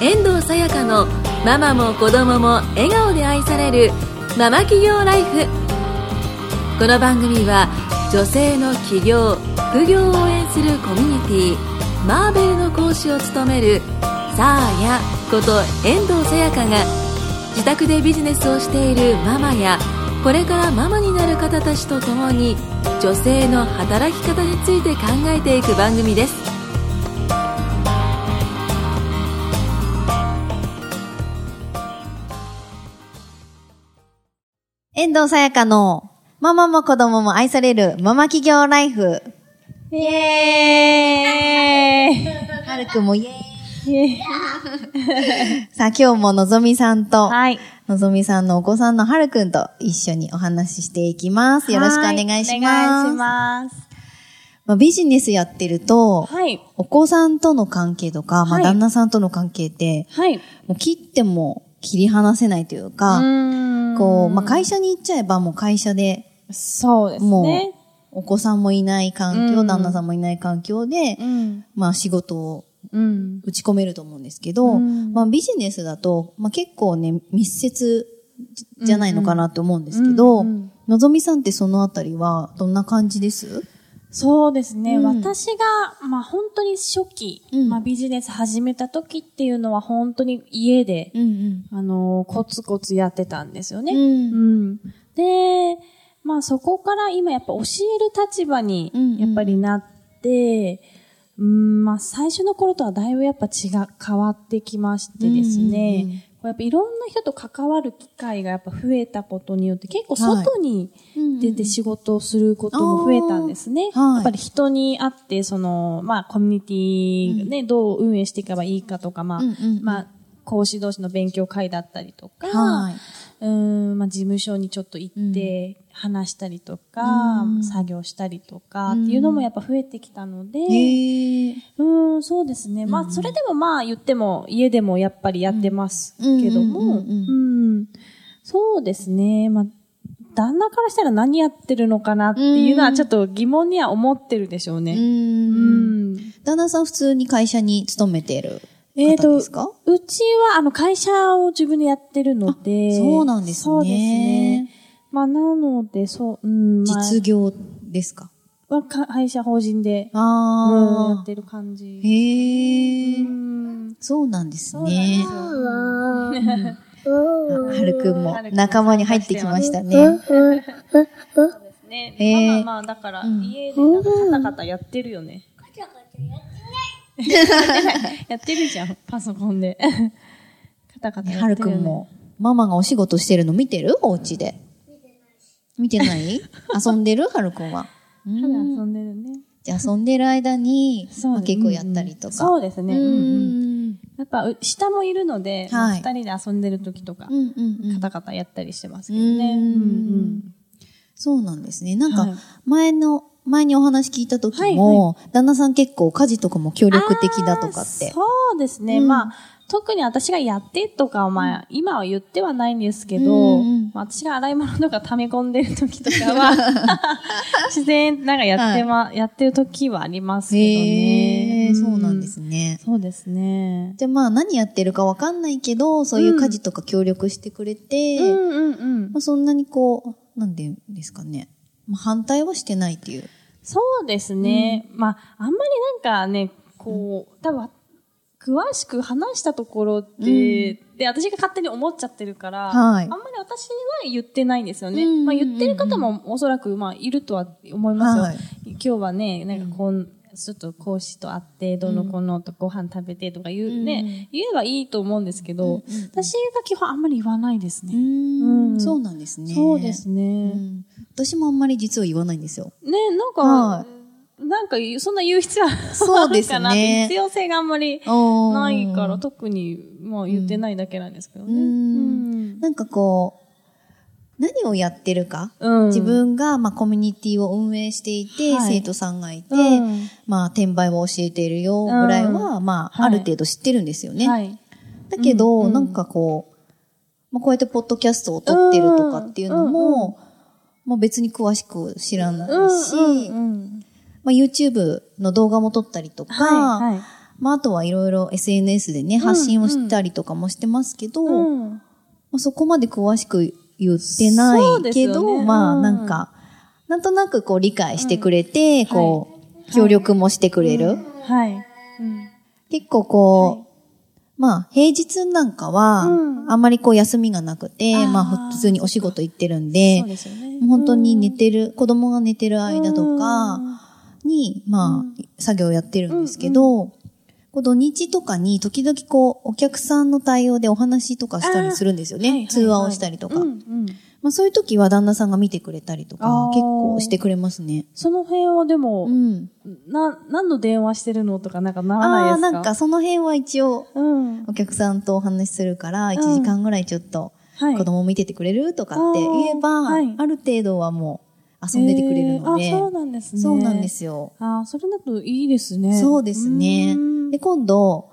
遠藤さやかのママも子供も笑顔で愛されるママ企業ライフ。この番組は女性の起業副業を応援するコミュニティマーベルの講師を務めるサーヤこと遠藤さやかが自宅でビジネスをしているママやこれからママになる方たちと共に女性の働き方について考えていく番組です。遠藤さやかのママも子供も愛されるママ企業ライフ。イエーイはるくんもイエーイ。さあ今日ものぞみさんと、はい。のぞみさんのお子さんのはるくんと一緒にお話ししていきます。よろしくお願いします。はいお願いします。まあ、ビジネスやってると、はい。お子さんとの関係とか、まあ、はい旦那さんとの関係って、はい。もう切っても切り離せないというか、こう、まあ、会社に行っちゃえばもう会社で、そうですもうね。、お子さんもいない環境、うん旦那さんもいない環境で、うん。まあ仕事をうん。打ち込めると思うんですけど、うんまあビジネスだと、まあ結構ね、密接じゃないのかなって思うんですけど、のぞみさんってそのあたりはどんな感じです？そうですね。うん。私が、まあ本当に初期、うん。まあビジネス始めた時っていうのは本当に家で、んあのーコツコツやってたんですよね。うん。うん。で、まあそこから今やっぱ教える立場にうんうんやっぱりなって、うん、まあ最初の頃とはだいぶやっぱ違う、変わってきましてですね、やっぱいろんな人と関わる機会がやっぱ増えたことによって結構外に出て仕事をすることも増えたんですね。はい。やっぱり人に会って、その、まあコミュニティね、どう運営していけばいいかとか、まあ、うんうんうん。まあ、講師同士の勉強会だったりとか、はい。うーん、まあ、事務所にちょっと行って話したりとか、うん作業したりとかうんっていうのもやっぱ増えてきたので、へえ。うーん、そうですね。まあ、それでもまあ言っても家でもやっぱりやってますけども、うんうんうんうんそうですね。まあ、旦那からしたら何やってるのかなっていうのはちょっと疑問には思ってるでしょうう。ね。うんん。旦那さん普通に会社に勤めている？えーと方ですか、うちは、あの、会社を自分でやってるので。そうなんですねそうですね。まあ、なので、そう、うん。まあ実業ですか？はか会社法人で、うん、やああ。ってる感じ。へえ。うん。そうなんですそうなん。はるくんも仲間に入ってきましたね。ね、へーまあまあ、だから、家でなんかカタカタやってるよね。やって るじゃん、パソコンで。カタカタやはってるよね。るくんも、ママがお仕事してるの見てる？お家で。見てない遊んでる？はるくんは。うん遊んでるね。じゃあ遊んでる間に、まあ結構やったりとか。そうですね。ううん。やっぱ、う下もいるので、二人で遊んでる時とかう、んうんうんカタカタやったりしてますけどね。うんうんそうなんですね。なんはいか、前の、前にお話聞いた時はいも、旦那さん結構家事とかも協力的だとかって。そうですね。うんまあ、特に私がやってとかは、まあ、今は言ってはないんですけど、うんうんまあ私が洗い物とか溜め込んでる時とかは、自然、なんかやってま、やってる時はありますけどね。そうなんですね。そうですね。じゃあまあ何やってるかわかんないけど、そういう家事とか協力してくれて、うんうんうんま。あ、そんなにこう、なんで言うんですかね。まあ、反対はしてないっていう。そうですね。まあ、あんまりなんかね、こう、多分、詳しく話したところで、で、私が勝手に思っちゃってるから、はい。あんまり私は言ってないんですよね。うん。うんうんうんまあ言ってる方もおそらく、まあいるとは思いますよ。はい。今日はね、なんかこう、ちょっと講師と会って、どの子のとご飯食べてとか言うね、言えばいいと思うんですけど、私が基本あんまり言わないですね。うん。そうなんですね。そうですね。うん私もあんまり実は言わないんですよ。ね、なんか、はなんか、そんな言う必要はそうですね。ないかなって必要性があんまりなないから、特に、まあ言ってないだけなんですけどね。うん。うん。なんかこう、何をやってるか、うん。自分が、まあ、コミュニティを運営していて、はい。生徒さんがいて、うん。まあ、転売を教えているよ、ぐらいは、まあ、はいある程度知ってるんですよね。はい。だけど、うんうん。なんかこう、まあ、こうやってポッドキャストを撮ってるとかっていうのも、まあ、別に詳しく知らないし、うんうんうんまあ、YouTube の動画も撮ったりとか、はいはいまあ、あとはいろいろ SNS でね、発信をしたりとかもしてますけど、うん。まあ、そこまで詳しく言ってないけど、よねまあ、うんなんか、なんとなくこう理解してくれて、こう、協力もしてくれる。はい。うん。結構こう、まあ、平日なんかは、うん。あんまりこう休みがなくて、まあ、普通にお仕事行ってるんでそう、ですよね。本当に寝てる、子供が寝てる間とうかん。に、まあ、作業やってるんですけど、こう土日とかに時々こう、お客さんの対応でお話とかしたりするんですよね。通話をしたりとか。まあそういう時は旦那さんが見てくれたりとか結構してくれますね。その辺はでも、うん。な、何の電話してるのとかなんかならないですか？なんかその辺は一応、うん。お客さんとお話しするから、1時間ぐらいちょっと、はい。子供見ててくれるとかって言えば、はいある程度はもう遊んでてくれるので、えーあ、そうなんですね。そうなんですよ。あーそれだといいですね。そうですね。で、今度、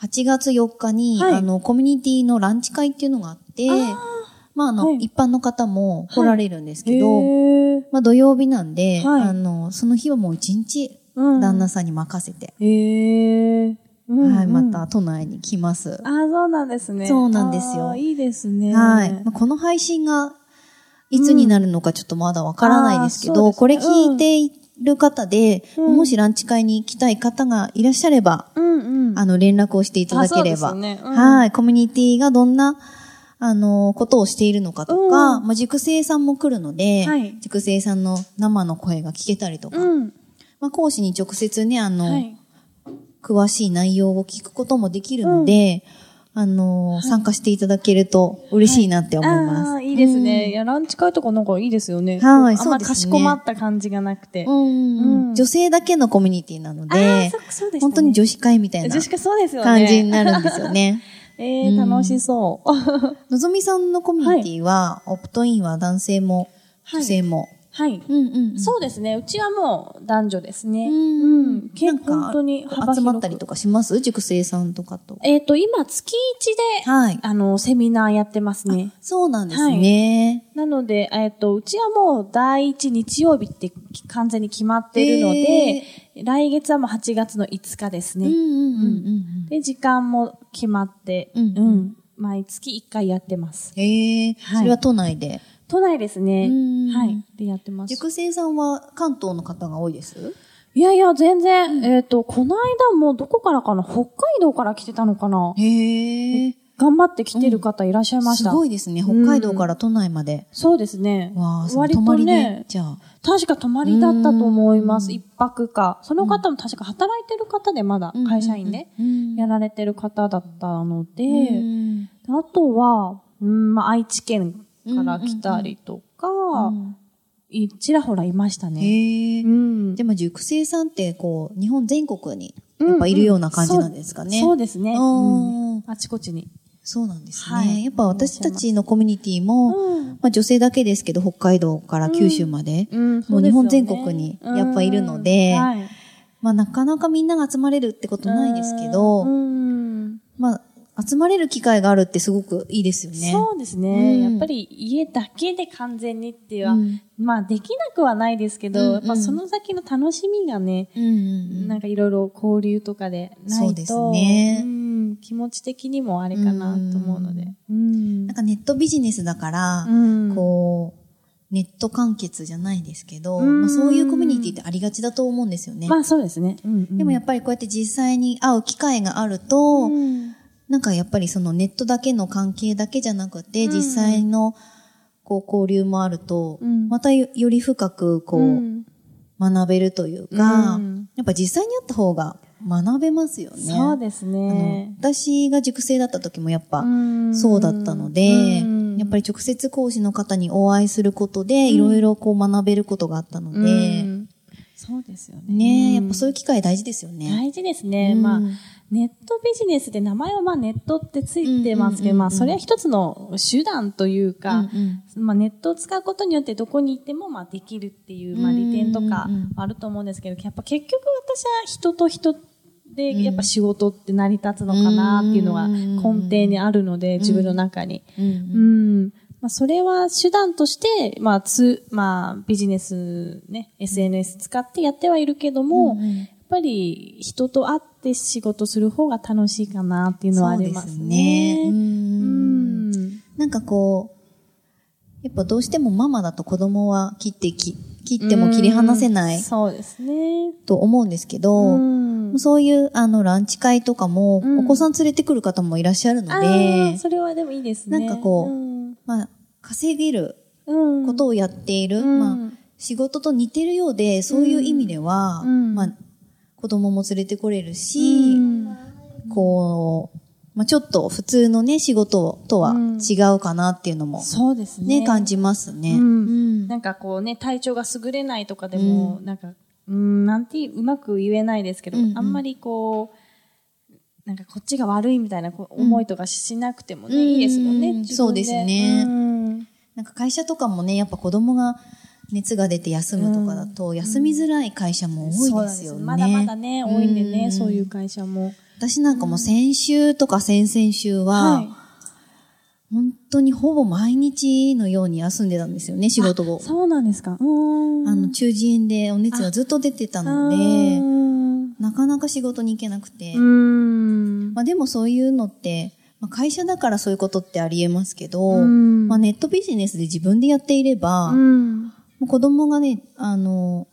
8月4日に、はいあの、コミュニティのランチ会っていうのがあって、まあ、あの、はい。一般の方も来られるんですけど、へー。まあ、土曜日なんで、はい。あの、その日はもう一日、うん。旦那さんに任せて。うんはい、うんまた都内に来ます。あーそうなんですね。そうなんですよ。いいですね。はい。まあ、この配信が、いつになるのかちょっとまだわからないですけど、うですね。これ聞いている方で、うん。もしランチ会に行きたい方がいらっしゃれば、うんうん。あの、連絡をしていただければ、ね。うん。はい、コミュニティがどんな、あの、ことをしているのかとか、うんまあ、塾生さんも来るので、はい塾生さんの生の声が聞けたりとか、うん。まあ、講師に直接ね、あの、はい。詳しい内容を聞くこともできるので、あの、参加していただけると嬉しいなって思います。ああ、いいですね。いや、ランチ会とかなんかいいですよね。はいそうですねしこまった感じがなくて。うんうんうん女性だけのコミュニティなのああ、でそ、そうでね。本当に女子会みたいな。感じになるんですよね。ええ楽しそう。のぞみさんのコミュニティは、オプトインは男性もはい女性も？はい。うんうんうんそうですね。うちはもう男女ですね。うんうん。結構本当に幅広く集まったりとかします？塾生さんとかと。えっ、と、今月一で、はい。あの、セミナーやってますね。そうなんですね。なので、えっ、と、うちはもう第一日曜日って完全に決まってるので、来月はもう8月の5日ですね。うんうんうんうんで、時間も決まって、うんうん毎月1回やってます。うん。へえ、はいそれは都内で？都内ですねうん。はい。で、やってます。塾生さんは関東の方が多いです？いやいや、全然、えっ、と、この間もどこからかな？北海道から来てたのかな？へえ。頑張って来てる方いらっしゃいましすた。ごいですね。北海道から都内まで。そうですね。わあ、割とね。、じゃあ。確か泊まりだったと思います。うん一泊か。その方も確か働いてる方でまだ会社員でうんやられてる方だったので、うんあとは、うん、まあ、愛知県から来たりとか、うんいちらほらいましたね。う。ん。でも塾生さんってこう、日本全国にやっぱいるような感じなんですかね。そうそうですね。うんうんあちこちに。そうなんですね。はいやっぱ私たちのコミュニティも、うんまあ女性だけですけど、北海道から九州まで、うんもう日本全国にやっぱいるので、うんはいまあなかなかみんなが集まれるってことないですけど、うんまあ集まれる機会があるってすごくいいですよね。そうですね、うん。やっぱり家だけで完全にっていうは、うん。まあできなくはないですけど、うんうん。やっぱその先の楽しみがね、うんうんうん。なんかいろいろ交流とかでないと、そうですね。うん気持ち的にもあれかなと思うので。うん。なんかネットビジネスだから、うん。こう、ネット完結じゃないですけど、うん。まあ、そういうコミュニティってありがちだと思うんですよね。まあそうですね。うんうん。でもやっぱりこうやって実際に会う機会があると、うんなんかやっぱりそのネットだけの関係だけじゃなくて、うん実際のこう交流もあると、うんまたよより深くこう、うん学べるというか、うんやっぱ実際に会った方が学べますよね。そうですね。私が塾生だった時もやっぱんそうだったので、うんやっぱり直接講師の方にお会いすることで、いろいろこう学べることがあったので、うんそうですよね。ねえ、やっぱそういう機会大事ですよね。大事ですね。うんまあ、ネットビジネスで名前はまあネットってついてますけど、うんうんうんうんまあそれは一つの手段というか、うんまあネットを使うことによってどこに行ってもまあできるっていう、まあ利点とかうんうんうん。あると思うんですけど、やっぱ結局私は人と人でやっぱ仕事って成り立つのかなっていうのが根底にあるので、自分の中に。うんうんうん。まあ、それは手段として、まあ、つ、まあ、ビジネスね、SNS 使ってやってはいるけども、うんうん。やっぱり人と会って仕事する方が楽しいかなっていうのはありますね。そうですね。ううんん。なんかこう、やっぱどうしてもママだと子供は切ってき、切っても切り離せないそうですね。と思うんですけど、んそういうあのランチ会とかも、うんお子さん連れてくる方もいらっしゃるのあでー、それはでもいいですね。なんかこううんまあ、稼げるうんことをやっている、うんまあ、仕事と似てるようで、そういう意味では、うんまあ、子供も連れてこれるし、うん。こう、まあ、ちょっと普通のね、仕事とは違うかなっていうのも、そうですね。ね、感じますね。うん。うん。なんかこうね、体調が優れないとかでも、なんか、うん、なんてうまく言えないですけど、うんうん。あんまりこう、なんかこっちが悪いみたいな思いとかしなくてもね、うん。いいですもんね。そうですね。うん。なんか会社とかもね、やっぱ子供が熱が出て休むとかだと、休みづらい会社も多いですよね。まだまだね、多いんでね、うんそういう会社も。私なんかも先週とか先々週は、はい。本当にほぼ毎日のように休んでたんですよね、仕事を。そうなんですか。うん。あの、中耳炎でお熱がずっと出てたので、うん。なかなか仕事に行けなくて。うん。まあでもそういうのって、まあ、会社だからそういうことってありえますけど、うんまあネットビジネスで自分でやっていれば、もうん。う子供がね、あの、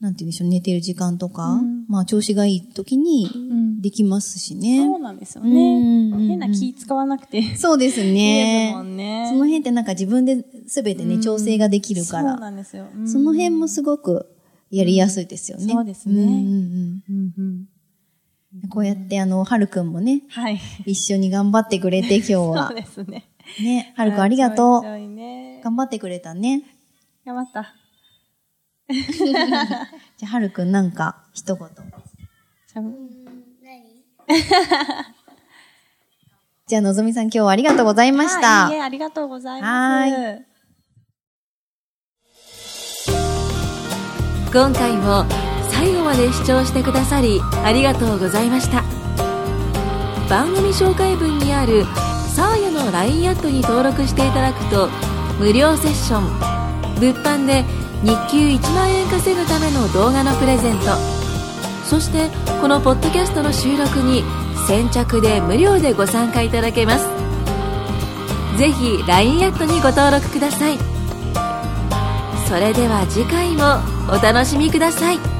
なんて言うんでしょう、寝てる時間とか、うんまあ調子がいい時にうん。できますしね。そうなんですようんうんうんね。変な気使わなくて。そうですいいね。その辺ってなんか自分で全てね、調整ができるかそうら、なんですよ。うんその辺もすごくやりやすいですよね。そうですねんうんうんうんうんこうやってあの、はるくんもね、はい。一緒に頑張ってくれて今日 そうは。ですね。ね、はるくんありがとう頑張ってくれたね。頑張った。じゃあ、はるくんなんか一言。しゃべじゃあ、のぞみさん今日はありがとうございました。あいいえ、ありがとうございはます。今回も最後まで視聴してくださりありがとうございました番組紹介文にあるサーヤの LINE アットに登録していただくと無料セッション物販で日給1万円稼ぐための動画のプレゼント。そしてこのポッドキャストの収録に先着で無料でご参加いただけます。ぜひ LINE アットにご登録ください。それでは次回もお楽しみください。